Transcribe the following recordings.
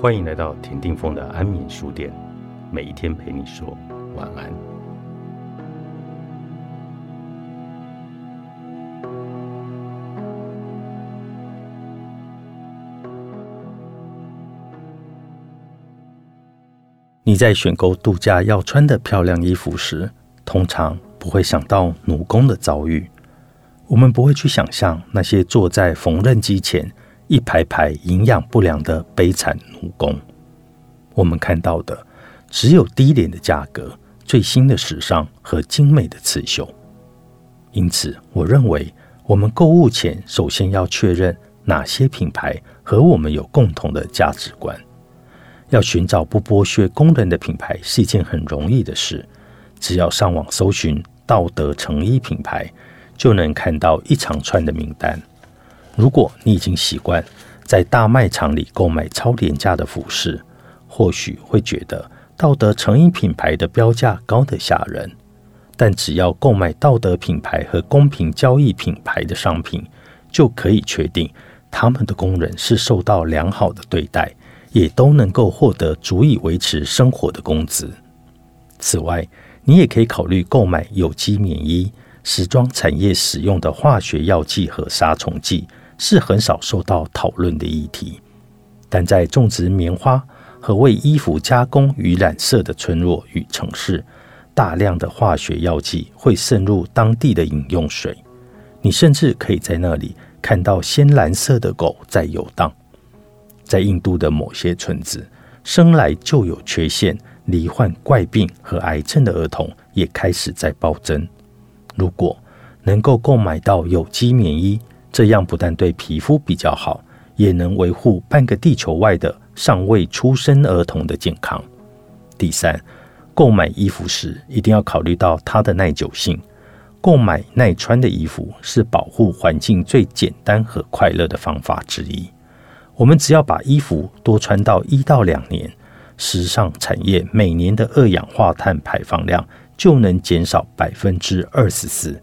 欢迎来到田定峰的安眠书店，每一天陪你说晚安。你在选购度假要穿的漂亮衣服时，通常不会想到奴工的遭遇。我们不会去想象那些坐在缝纫机前。一排排营养不良的悲惨奴工，我们看到的只有低廉的价格、最新的时尚和精美的刺绣。因此，我认为我们购物前首先要确认哪些品牌和我们有共同的价值观。要寻找不剥削工人的品牌是一件很容易的事，只要上网搜寻道德成衣品牌，就能看到一长串的名单。如果你已经习惯在大卖场里购买超廉价的服饰，或许会觉得道德成衣品牌的标价高得吓人。但只要购买道德品牌和公平交易品牌的商品，就可以确定他们的工人是受到良好的对待，也都能够获得足以维持生活的工资。此外，你也可以考虑购买有机棉衣。时装产业使用的化学药剂和杀虫剂。是很少受到讨论的议题，但在种植棉花和为衣服加工与染色的村落与城市，大量的化学药剂会渗入当地的饮用水。你甚至可以在那里看到鲜蓝色的狗在游荡。在印度的某些村子，生来就有缺陷、罹患怪病和癌症的儿童也开始在暴增。如果能够购买到有机棉衣，这样不但对皮肤比较好，也能维护半个地球外的尚未出生儿童的健康。第三，购买衣服时一定要考虑到它的耐久性。购买耐穿的衣服是保护环境最简单和快乐的方法之一。我们只要把衣服多穿到一到两年，时尚产业每年的二氧化碳排放量就能减少百分之二十四。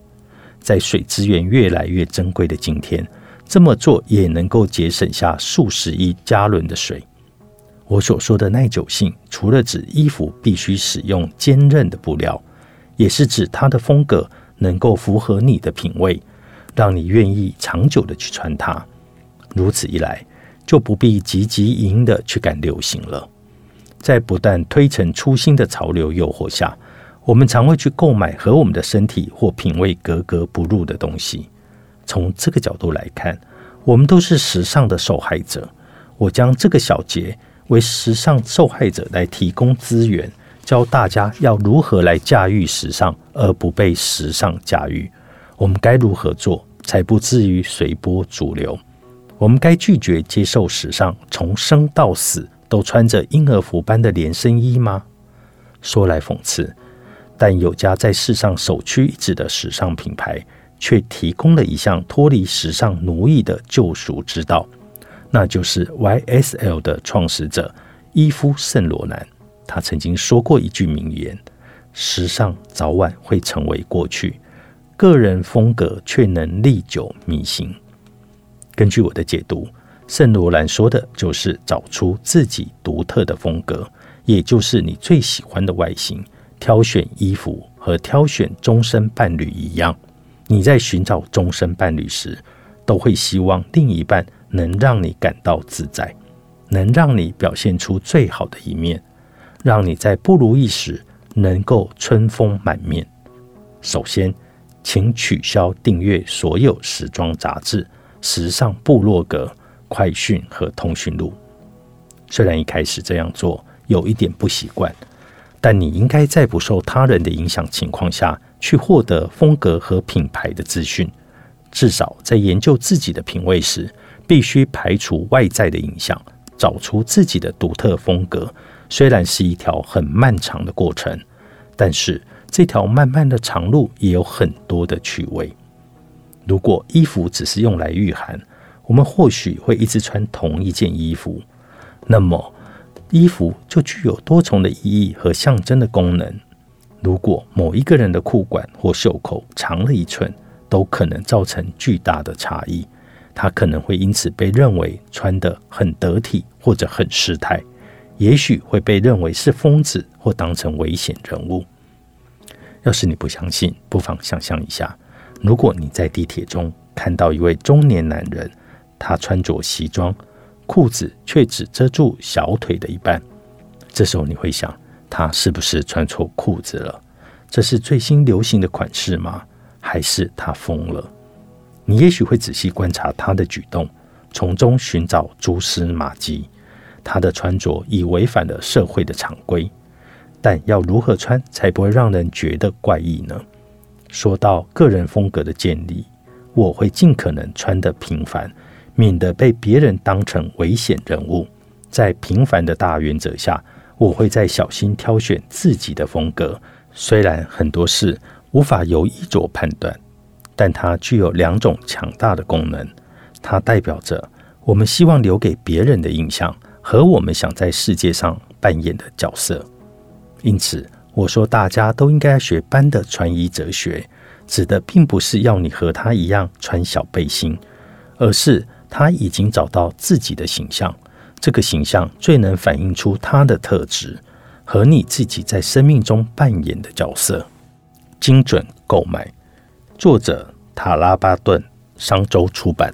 在水资源越来越珍贵的今天，这么做也能够节省下数十亿加仑的水。我所说的耐久性，除了指衣服必须使用坚韧的布料，也是指它的风格能够符合你的品味，让你愿意长久的去穿它。如此一来，就不必急急营的去赶流行了。在不断推陈出新的潮流诱惑下。我们常会去购买和我们的身体或品味格格不入的东西。从这个角度来看，我们都是时尚的受害者。我将这个小节为时尚受害者来提供资源，教大家要如何来驾驭时尚，而不被时尚驾驭。我们该如何做，才不至于随波逐流？我们该拒绝接受时尚，从生到死都穿着婴儿服般的连身衣吗？说来讽刺。但有家在世上首屈一指的时尚品牌，却提供了一项脱离时尚奴役的救赎之道，那就是 YSL 的创始者伊夫·圣罗兰。他曾经说过一句名言：“时尚早晚会成为过去，个人风格却能历久弥新。”根据我的解读，圣罗兰说的就是找出自己独特的风格，也就是你最喜欢的外形。挑选衣服和挑选终身伴侣一样，你在寻找终身伴侣时，都会希望另一半能让你感到自在，能让你表现出最好的一面，让你在不如意时能够春风满面。首先，请取消订阅所有时装杂志、时尚部落格、快讯和通讯录。虽然一开始这样做有一点不习惯。但你应该在不受他人的影响情况下去获得风格和品牌的资讯。至少在研究自己的品味时，必须排除外在的影响，找出自己的独特风格。虽然是一条很漫长的过程，但是这条漫漫的长路也有很多的趣味。如果衣服只是用来御寒，我们或许会一直穿同一件衣服。那么，衣服就具有多重的意义和象征的功能。如果某一个人的裤管或袖口长了一寸，都可能造成巨大的差异。他可能会因此被认为穿得很得体或者很失态，也许会被认为是疯子或当成危险人物。要是你不相信，不妨想象一下，如果你在地铁中看到一位中年男人，他穿着西装，裤子却只遮住小腿的一半，这时候你会想，他是不是穿错裤子了？这是最新流行的款式吗？还是他疯了？你也许会仔细观察他的举动，从中寻找蛛丝马迹。他的穿着已违反了社会的常规，但要如何穿才不会让人觉得怪异呢？说到个人风格的建立，我会尽可能穿得平凡，免得被别人当成危险人物。在平凡的大原则下，我会再小心挑选自己的风格。虽然很多事无法由衣着判断。但它具有两种强大的功能，它代表着我们希望留给别人的印象和我们想在世界上扮演的角色。因此，我说大家都应该学班的穿衣哲学，指的并不是要你和他一样穿小背心，而是他已经找到自己的形象，这个形象最能反映出他的特质和你自己在生命中扮演的角色。精准购买。作者塔拉巴顿，商周出版。